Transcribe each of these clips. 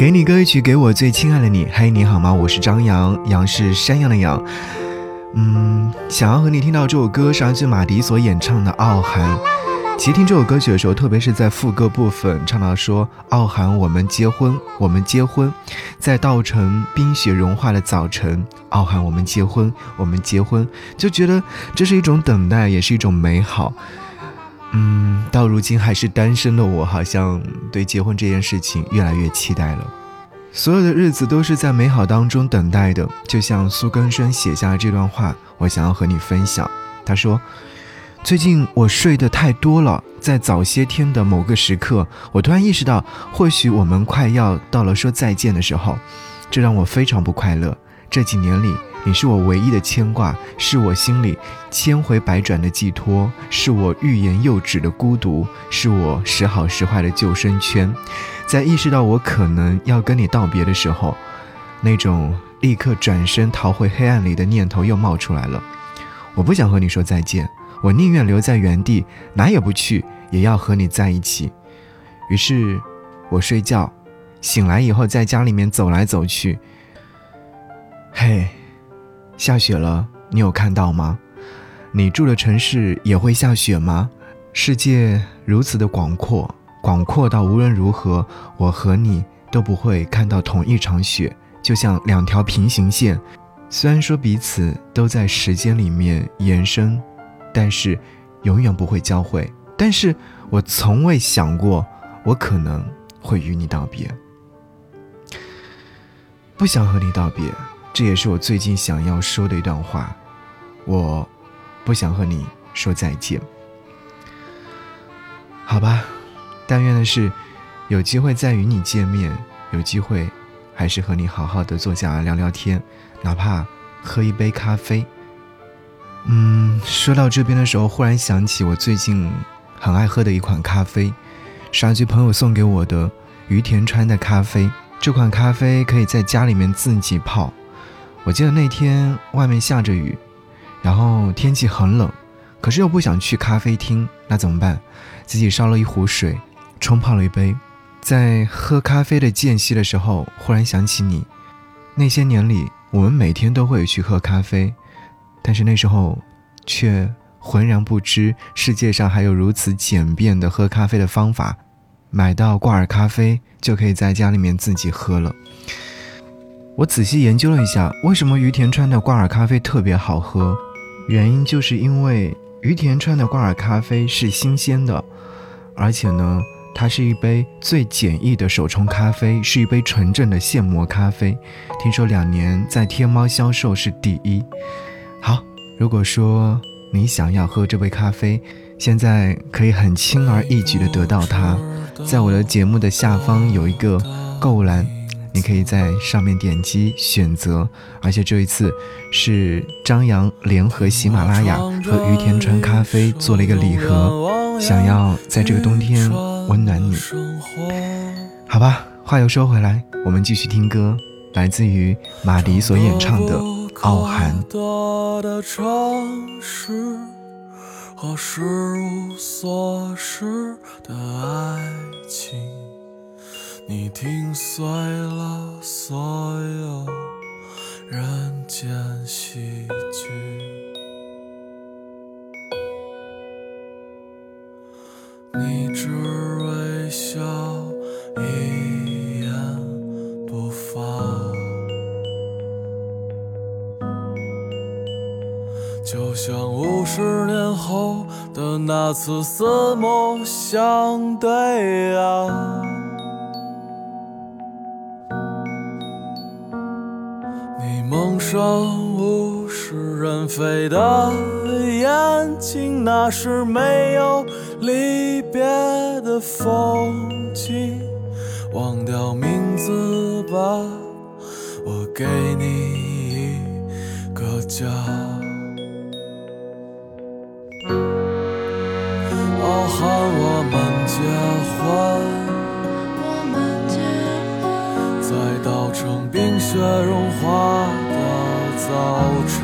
给你歌一曲，给我最亲爱的你。嘿，你好吗？我是张扬，杨是山羊的羊。嗯，想要和你听到这首歌是来自马迪所演唱的《傲寒》。其实听这首歌曲的时候，特别是在副歌部分唱到说“傲寒，我们结婚，我们结婚”，在稻城冰雪融化的早晨，“傲寒，我们结婚，我们结婚”，就觉得这是一种等待，也是一种美好。嗯，到如今还是单身的我，好像对结婚这件事情越来越期待了。所有的日子都是在美好当中等待的，就像苏根生写下这段话，我想要和你分享。他说：“最近我睡得太多了，在早些天的某个时刻，我突然意识到，或许我们快要到了说再见的时候，这让我非常不快乐。这几年里。”你是我唯一的牵挂，是我心里千回百转的寄托，是我欲言又止的孤独，是我时好时坏的救生圈。在意识到我可能要跟你道别的时候，那种立刻转身逃回黑暗里的念头又冒出来了。我不想和你说再见，我宁愿留在原地，哪也不去，也要和你在一起。于是，我睡觉，醒来以后在家里面走来走去。嘿。下雪了，你有看到吗？你住的城市也会下雪吗？世界如此的广阔，广阔到无论如何，我和你都不会看到同一场雪，就像两条平行线。虽然说彼此都在时间里面延伸，但是永远不会交汇。但是我从未想过，我可能会与你道别，不想和你道别。这也是我最近想要说的一段话，我不想和你说再见，好吧？但愿的是有机会再与你见面，有机会还是和你好好的坐下来聊聊天，哪怕喝一杯咖啡。嗯，说到这边的时候，忽然想起我最近很爱喝的一款咖啡，是句朋友送给我的于田川的咖啡。这款咖啡可以在家里面自己泡。我记得那天外面下着雨，然后天气很冷，可是又不想去咖啡厅，那怎么办？自己烧了一壶水，冲泡了一杯。在喝咖啡的间隙的时候，忽然想起你。那些年里，我们每天都会去喝咖啡，但是那时候却浑然不知世界上还有如此简便的喝咖啡的方法，买到挂耳咖啡就可以在家里面自己喝了。我仔细研究了一下，为什么于田川的挂耳咖啡特别好喝？原因就是因为于田川的挂耳咖啡是新鲜的，而且呢，它是一杯最简易的手冲咖啡，是一杯纯正的现磨咖啡。听说两年在天猫销售是第一。好，如果说你想要喝这杯咖啡，现在可以很轻而易举的得到它，在我的节目的下方有一个购物栏。你可以在上面点击选择，而且这一次是张扬联合喜马拉雅和于田川咖啡做了一个礼盒，想要在这个冬天温暖你。好吧，话又说回来，我们继续听歌，来自于马迪所演唱的《傲寒》。你听碎了所有人间喜剧，你只微笑一言不发，就像五十年后的那次四目相对啊。上物是人非的眼睛，那是没有离别的风景。忘掉名字吧，我给你一个家。傲寒，我们结婚，早晨，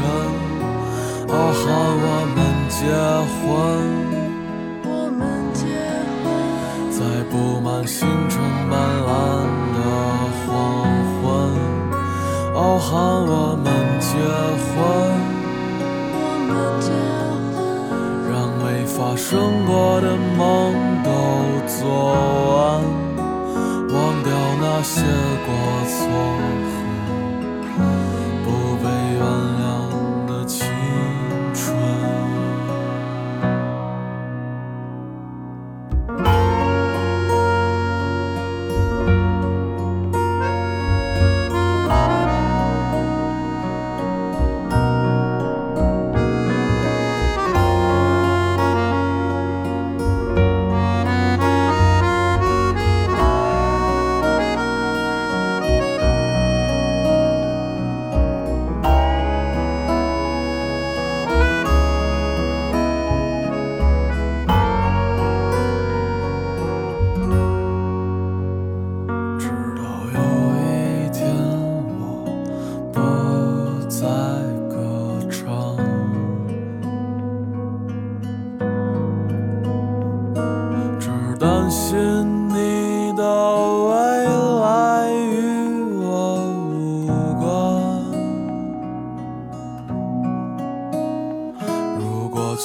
傲寒，我们结婚，我们结婚，在布满星辰斑斓的。喊我们结婚，我们结婚，让没发生过的梦都做完，忘掉那些过错。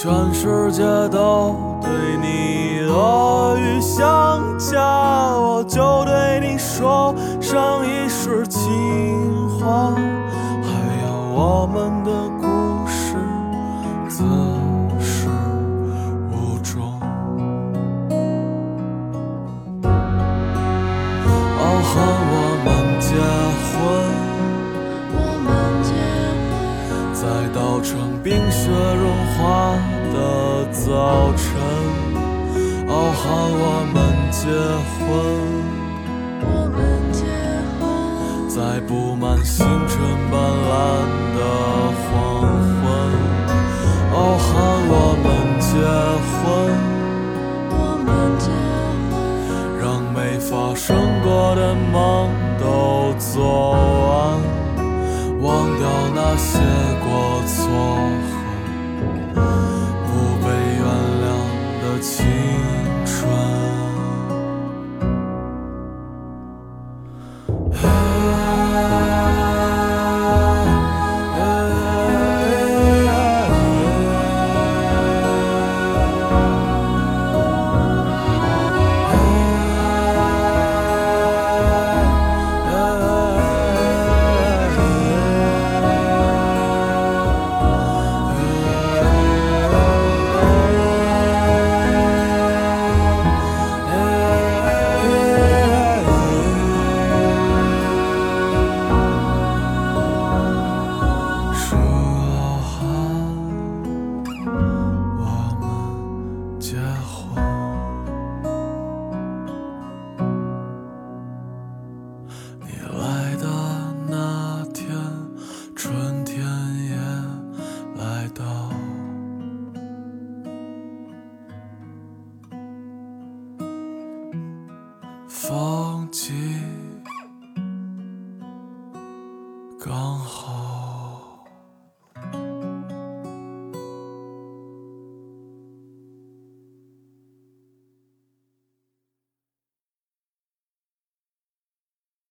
全世界都对你恶语相加，我就对你说上一世情话。还有我们的在冰雪融化的早晨，哦，喊我们结婚。我们结婚，在布满星辰斑斓的黄昏，哦，喊我们结婚，我们结婚，让没发生过的梦都做完，忘掉那些去。